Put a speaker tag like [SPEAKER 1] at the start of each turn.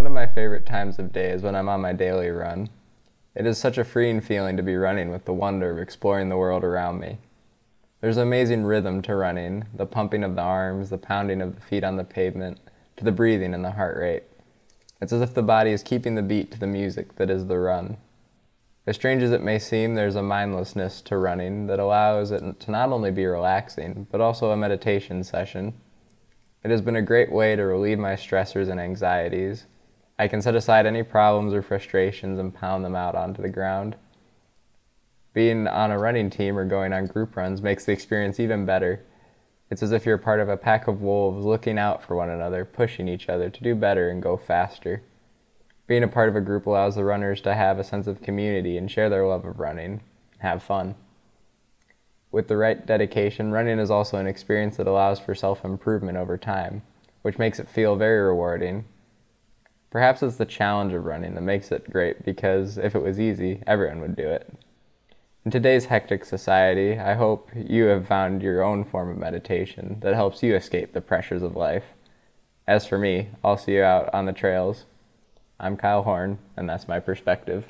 [SPEAKER 1] One of my favorite times of day is when I'm on my daily run. It is such a freeing feeling to be running with the wonder of exploring the world around me. There's an amazing rhythm to running, the pumping of the arms, the pounding of the feet on the pavement, to the breathing and the heart rate. It's as if the body is keeping the beat to the music that is the run. As strange as it may seem, there's a mindlessness to running that allows it to not only be relaxing, but also a meditation session. It has been a great way to relieve my stressors and anxieties. I can set aside any problems or frustrations and pound them out onto the ground. Being on a running team or going on group runs makes the experience even better. It's as if you're part of a pack of wolves looking out for one another, pushing each other to do better and go faster. Being a part of a group allows the runners to have a sense of community and share their love of running, and have fun. With the right dedication, running is also an experience that allows for self improvement over time, which makes it feel very rewarding. Perhaps it's the challenge of running that makes it great because if it was easy, everyone would do it. In today's hectic society, I hope you have found your own form of meditation that helps you escape the pressures of life. As for me, I'll see you out on the trails. I'm Kyle Horn, and that's my perspective.